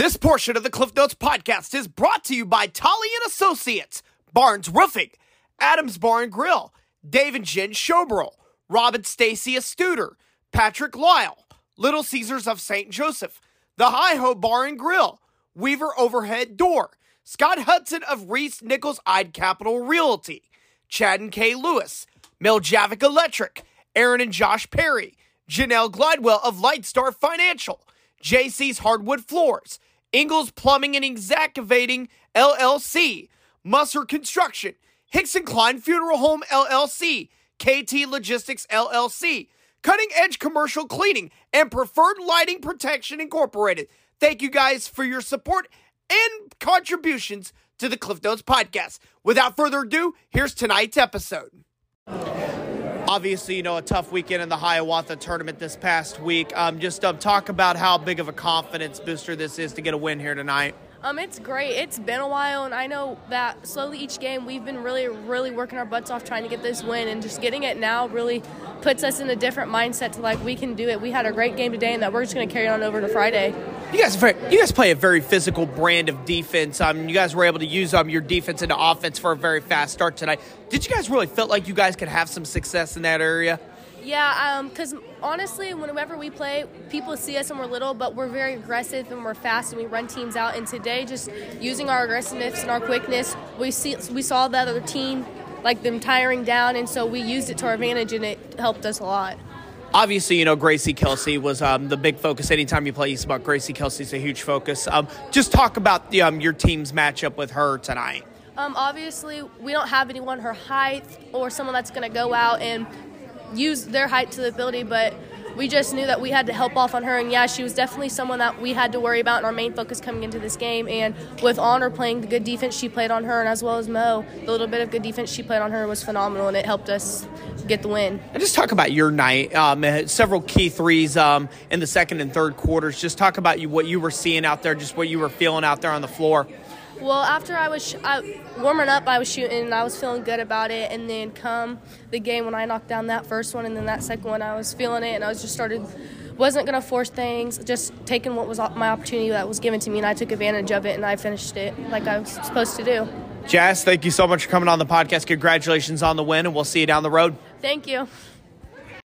This portion of the Cliff Notes podcast is brought to you by Tolly and Associates, Barnes Roofing, Adams Bar and Grill, Dave and Jen Schoberl, Robin Stacy Astuder, Patrick Lyle, Little Caesars of St. Joseph, The Hi Ho Bar and Grill, Weaver Overhead Door, Scott Hudson of ReeceNichols Ide Capital Realty, Chad and Kay Lewis, Miljavik Electric, Aaron and Josh Perry, Janelle Glidewell of Lightstar Financial, JC's Hardwood Floors, Ingles Plumbing and Excavating LLC, Musser Construction, Hickson Klein Funeral Home LLC, KT Logistics LLC, Cutting Edge Commercial Cleaning, and Preferred Lighting Protection Incorporated. Thank you guys for your support and contributions to the Cliff Notes podcast. Without further ado, here's tonight's episode. Obviously, you know, a tough weekend in the Hiawatha tournament this past week. Um, just um, talk about how big of a confidence booster this is to get a win here tonight. Um, it's great. It's been a while, and I know that slowly each game we've been really, really working our butts off trying to get this win, and just getting it now really puts us in a different mindset to like we can do it. We had a great game today, and that we're just going to carry on over to Friday. You guys, you guys play a very physical brand of defense. Um, you guys were able to use um your defense into offense for a very fast start tonight. Did you guys really feel like you guys could have some success in that area? Yeah, because um, honestly, whenever we play, people see us and we're little, but we're very aggressive and we're fast and we run teams out. And today, just using our aggressiveness and our quickness, we see we saw the other team like them tiring down, and so we used it to our advantage, and it helped us a lot. Obviously, you know Gracie Kelsey was um, the big focus. Anytime you play East Buck, Gracie Kelsey's a huge focus. Um, just talk about the, um, your team's matchup with her tonight. Um, obviously, we don't have anyone her height or someone that's going to go out and use their height to the ability, but we just knew that we had to help off on her. And yeah, she was definitely someone that we had to worry about in our main focus coming into this game. And with Honor playing the good defense she played on her, and as well as Mo, the little bit of good defense she played on her was phenomenal, and it helped us get the win. And just talk about your night. Um, several key threes um, in the second and third quarters. Just talk about you what you were seeing out there, just what you were feeling out there on the floor. Well, after I was sh- I, warming up, I was shooting and I was feeling good about it. And then come the game when I knocked down that first one and then that second one, I was feeling it and I was just started wasn't going to force things, just taking what was my opportunity that was given to me, and I took advantage of it, and I finished it like I was supposed to do. Jazz, thank you so much for coming on the podcast. Congratulations on the win, and we'll see you down the road. Thank you.